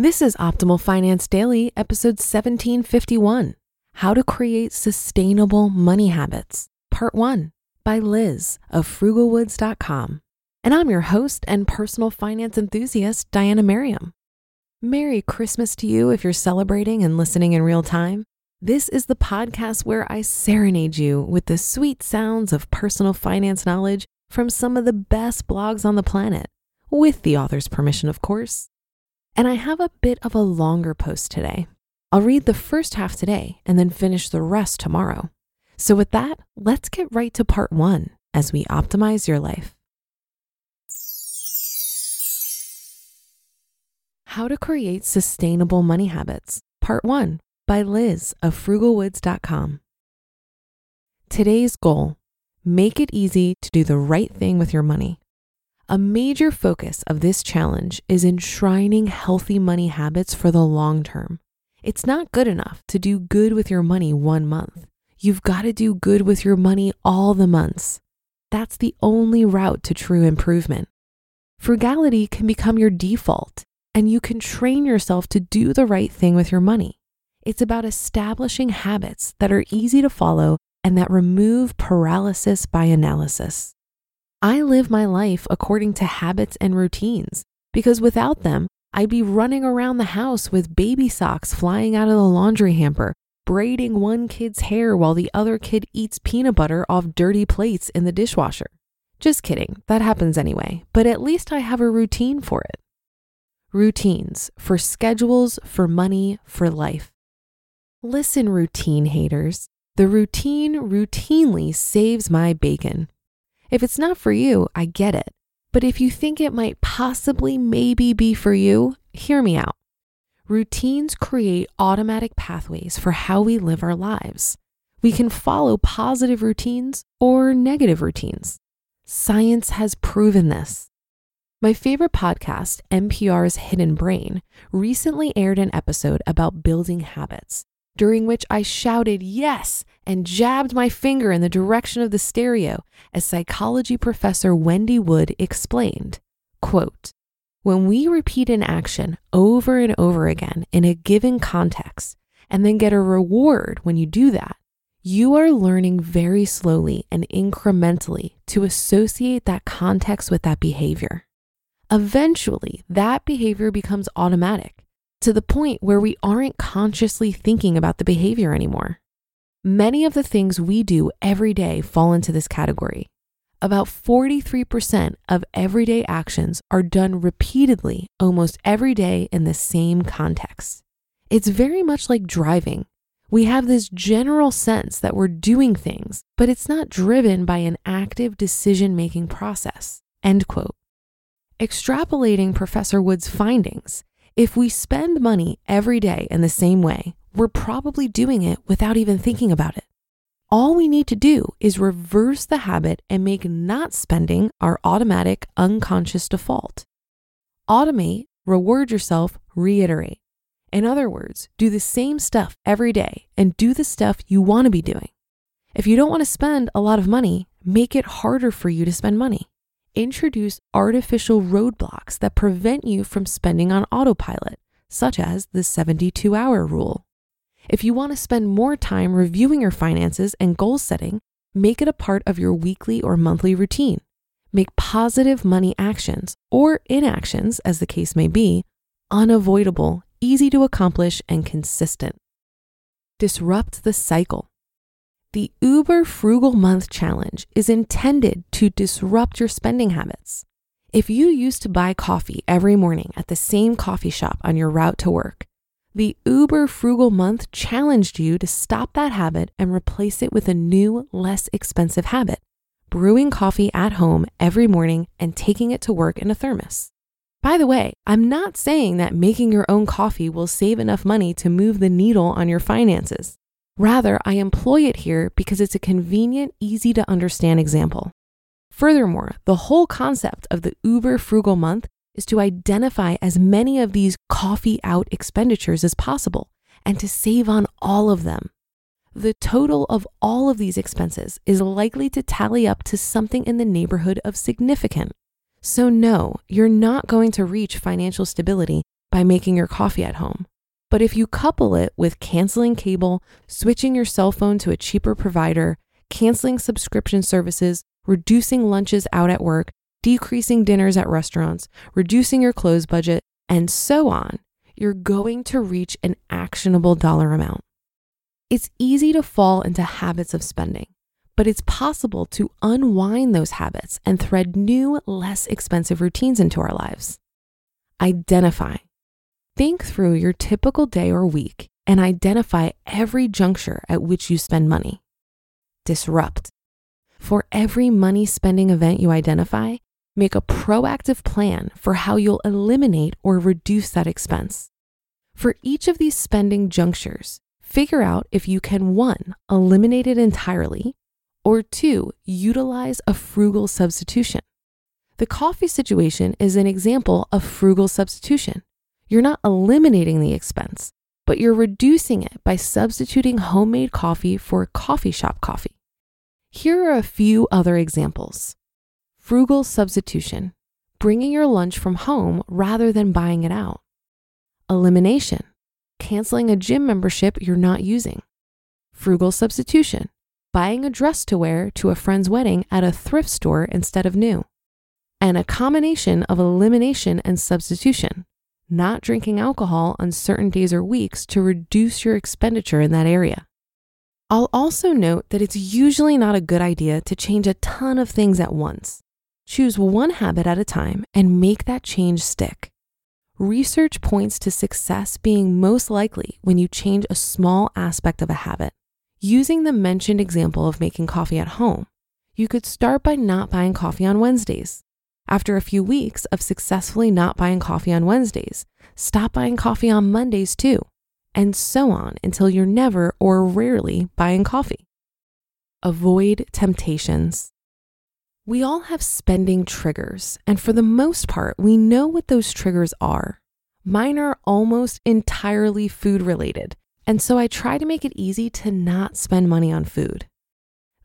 This is Optimal Finance Daily, episode 1751 How to Create Sustainable Money Habits, Part 1 by Liz of frugalwoods.com. And I'm your host and personal finance enthusiast, Diana Merriam. Merry Christmas to you if you're celebrating and listening in real time. This is the podcast where I serenade you with the sweet sounds of personal finance knowledge from some of the best blogs on the planet, with the author's permission, of course. And I have a bit of a longer post today. I'll read the first half today and then finish the rest tomorrow. So, with that, let's get right to part one as we optimize your life. How to Create Sustainable Money Habits, Part 1 by Liz of frugalwoods.com. Today's goal make it easy to do the right thing with your money. A major focus of this challenge is enshrining healthy money habits for the long term. It's not good enough to do good with your money one month. You've got to do good with your money all the months. That's the only route to true improvement. Frugality can become your default, and you can train yourself to do the right thing with your money. It's about establishing habits that are easy to follow and that remove paralysis by analysis. I live my life according to habits and routines because without them, I'd be running around the house with baby socks flying out of the laundry hamper, braiding one kid's hair while the other kid eats peanut butter off dirty plates in the dishwasher. Just kidding, that happens anyway, but at least I have a routine for it. Routines for schedules, for money, for life. Listen, routine haters. The routine routinely saves my bacon. If it's not for you, I get it. But if you think it might possibly maybe be for you, hear me out. Routines create automatic pathways for how we live our lives. We can follow positive routines or negative routines. Science has proven this. My favorite podcast, NPR's Hidden Brain, recently aired an episode about building habits during which I shouted yes and jabbed my finger in the direction of the stereo as psychology professor Wendy Wood explained, quote, when we repeat an action over and over again in a given context and then get a reward when you do that, you are learning very slowly and incrementally to associate that context with that behavior. Eventually, that behavior becomes automatic to the point where we aren't consciously thinking about the behavior anymore. Many of the things we do every day fall into this category. About 43% of everyday actions are done repeatedly almost every day in the same context. It's very much like driving. We have this general sense that we're doing things, but it's not driven by an active decision making process. End quote. Extrapolating Professor Wood's findings, if we spend money every day in the same way, we're probably doing it without even thinking about it. All we need to do is reverse the habit and make not spending our automatic unconscious default. Automate, reward yourself, reiterate. In other words, do the same stuff every day and do the stuff you want to be doing. If you don't want to spend a lot of money, make it harder for you to spend money introduce artificial roadblocks that prevent you from spending on autopilot, such as the 72 hour rule. If you want to spend more time reviewing your finances and goal setting, make it a part of your weekly or monthly routine. Make positive money actions or inactions, as the case may be, unavoidable, easy to accomplish, and consistent. Disrupt the cycle. The Uber Frugal Month Challenge is intended to disrupt your spending habits. If you used to buy coffee every morning at the same coffee shop on your route to work, the Uber Frugal Month challenged you to stop that habit and replace it with a new, less expensive habit brewing coffee at home every morning and taking it to work in a thermos. By the way, I'm not saying that making your own coffee will save enough money to move the needle on your finances. Rather, I employ it here because it's a convenient, easy to understand example. Furthermore, the whole concept of the Uber Frugal Month is to identify as many of these coffee out expenditures as possible and to save on all of them. The total of all of these expenses is likely to tally up to something in the neighborhood of significant. So, no, you're not going to reach financial stability by making your coffee at home. But if you couple it with canceling cable, switching your cell phone to a cheaper provider, canceling subscription services, reducing lunches out at work, decreasing dinners at restaurants, reducing your clothes budget, and so on, you're going to reach an actionable dollar amount. It's easy to fall into habits of spending, but it's possible to unwind those habits and thread new, less expensive routines into our lives. Identify. Think through your typical day or week and identify every juncture at which you spend money. Disrupt. For every money spending event you identify, make a proactive plan for how you'll eliminate or reduce that expense. For each of these spending junctures, figure out if you can one, eliminate it entirely, or two, utilize a frugal substitution. The coffee situation is an example of frugal substitution. You're not eliminating the expense, but you're reducing it by substituting homemade coffee for coffee shop coffee. Here are a few other examples frugal substitution, bringing your lunch from home rather than buying it out. Elimination, canceling a gym membership you're not using. Frugal substitution, buying a dress to wear to a friend's wedding at a thrift store instead of new. And a combination of elimination and substitution, not drinking alcohol on certain days or weeks to reduce your expenditure in that area. I'll also note that it's usually not a good idea to change a ton of things at once. Choose one habit at a time and make that change stick. Research points to success being most likely when you change a small aspect of a habit. Using the mentioned example of making coffee at home, you could start by not buying coffee on Wednesdays. After a few weeks of successfully not buying coffee on Wednesdays, stop buying coffee on Mondays too, and so on until you're never or rarely buying coffee. Avoid temptations. We all have spending triggers, and for the most part, we know what those triggers are. Mine are almost entirely food related, and so I try to make it easy to not spend money on food.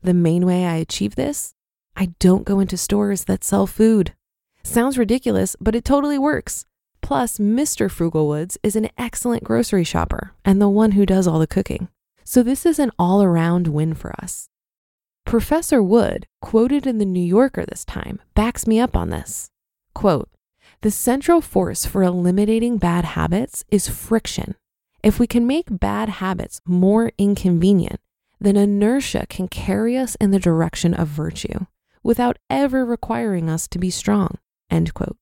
The main way I achieve this? I don't go into stores that sell food. Sounds ridiculous, but it totally works. Plus, Mr. Frugalwoods is an excellent grocery shopper and the one who does all the cooking. So, this is an all around win for us. Professor Wood, quoted in the New Yorker this time, backs me up on this. Quote, the central force for eliminating bad habits is friction. If we can make bad habits more inconvenient, then inertia can carry us in the direction of virtue without ever requiring us to be strong. End quote.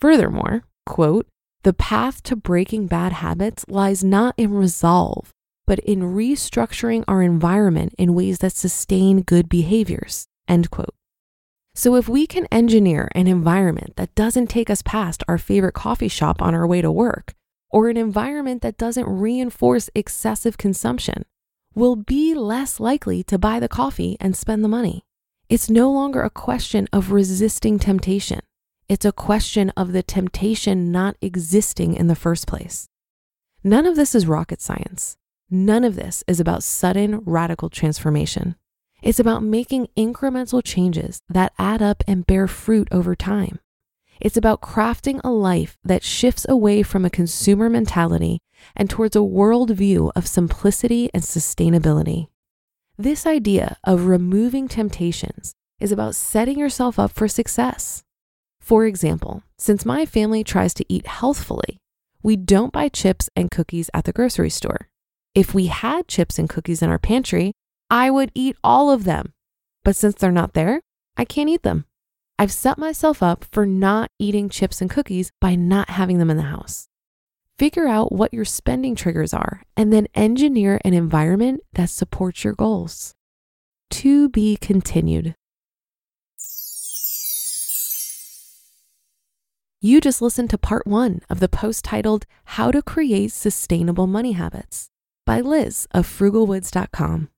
Furthermore, quote, the path to breaking bad habits lies not in resolve, but in restructuring our environment in ways that sustain good behaviors. End quote. So, if we can engineer an environment that doesn't take us past our favorite coffee shop on our way to work, or an environment that doesn't reinforce excessive consumption, we'll be less likely to buy the coffee and spend the money. It's no longer a question of resisting temptation. It's a question of the temptation not existing in the first place. None of this is rocket science. None of this is about sudden radical transformation. It's about making incremental changes that add up and bear fruit over time. It's about crafting a life that shifts away from a consumer mentality and towards a worldview of simplicity and sustainability. This idea of removing temptations is about setting yourself up for success. For example, since my family tries to eat healthfully, we don't buy chips and cookies at the grocery store. If we had chips and cookies in our pantry, I would eat all of them. But since they're not there, I can't eat them. I've set myself up for not eating chips and cookies by not having them in the house. Figure out what your spending triggers are and then engineer an environment that supports your goals. To be continued. You just listened to part one of the post titled How to Create Sustainable Money Habits by Liz of frugalwoods.com.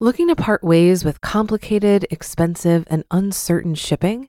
Looking to part ways with complicated, expensive, and uncertain shipping?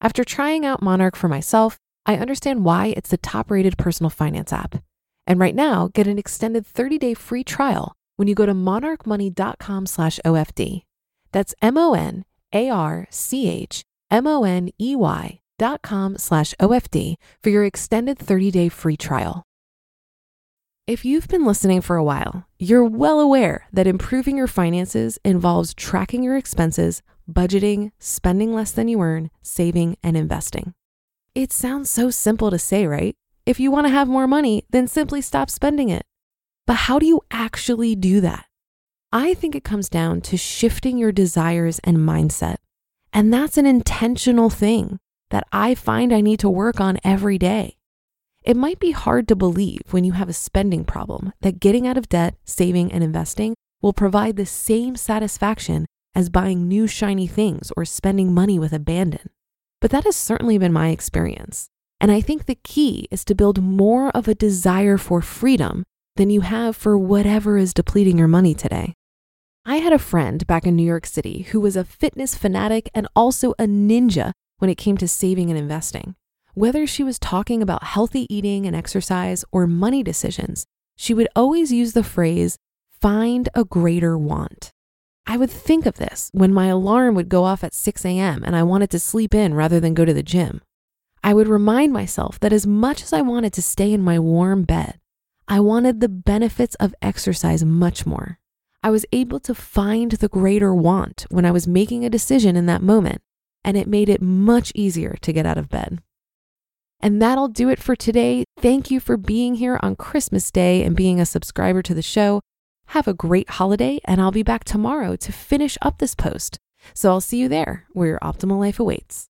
After trying out Monarch for myself, I understand why it's the top-rated personal finance app. And right now, get an extended 30-day free trial when you go to monarchmoney.com slash OFD. That's M O N A R C H M O N E Y dot com slash OFD for your extended 30 day free trial. If you've been listening for a while, you're well aware that improving your finances involves tracking your expenses, budgeting, spending less than you earn, saving, and investing. It sounds so simple to say, right? If you want to have more money, then simply stop spending it. But how do you actually do that? I think it comes down to shifting your desires and mindset. And that's an intentional thing that I find I need to work on every day. It might be hard to believe when you have a spending problem that getting out of debt, saving, and investing will provide the same satisfaction as buying new shiny things or spending money with abandon. But that has certainly been my experience. And I think the key is to build more of a desire for freedom than you have for whatever is depleting your money today. I had a friend back in New York City who was a fitness fanatic and also a ninja when it came to saving and investing. Whether she was talking about healthy eating and exercise or money decisions, she would always use the phrase, find a greater want. I would think of this when my alarm would go off at 6 a.m. and I wanted to sleep in rather than go to the gym. I would remind myself that as much as I wanted to stay in my warm bed, I wanted the benefits of exercise much more. I was able to find the greater want when I was making a decision in that moment, and it made it much easier to get out of bed. And that'll do it for today. Thank you for being here on Christmas Day and being a subscriber to the show. Have a great holiday, and I'll be back tomorrow to finish up this post. So I'll see you there where your optimal life awaits.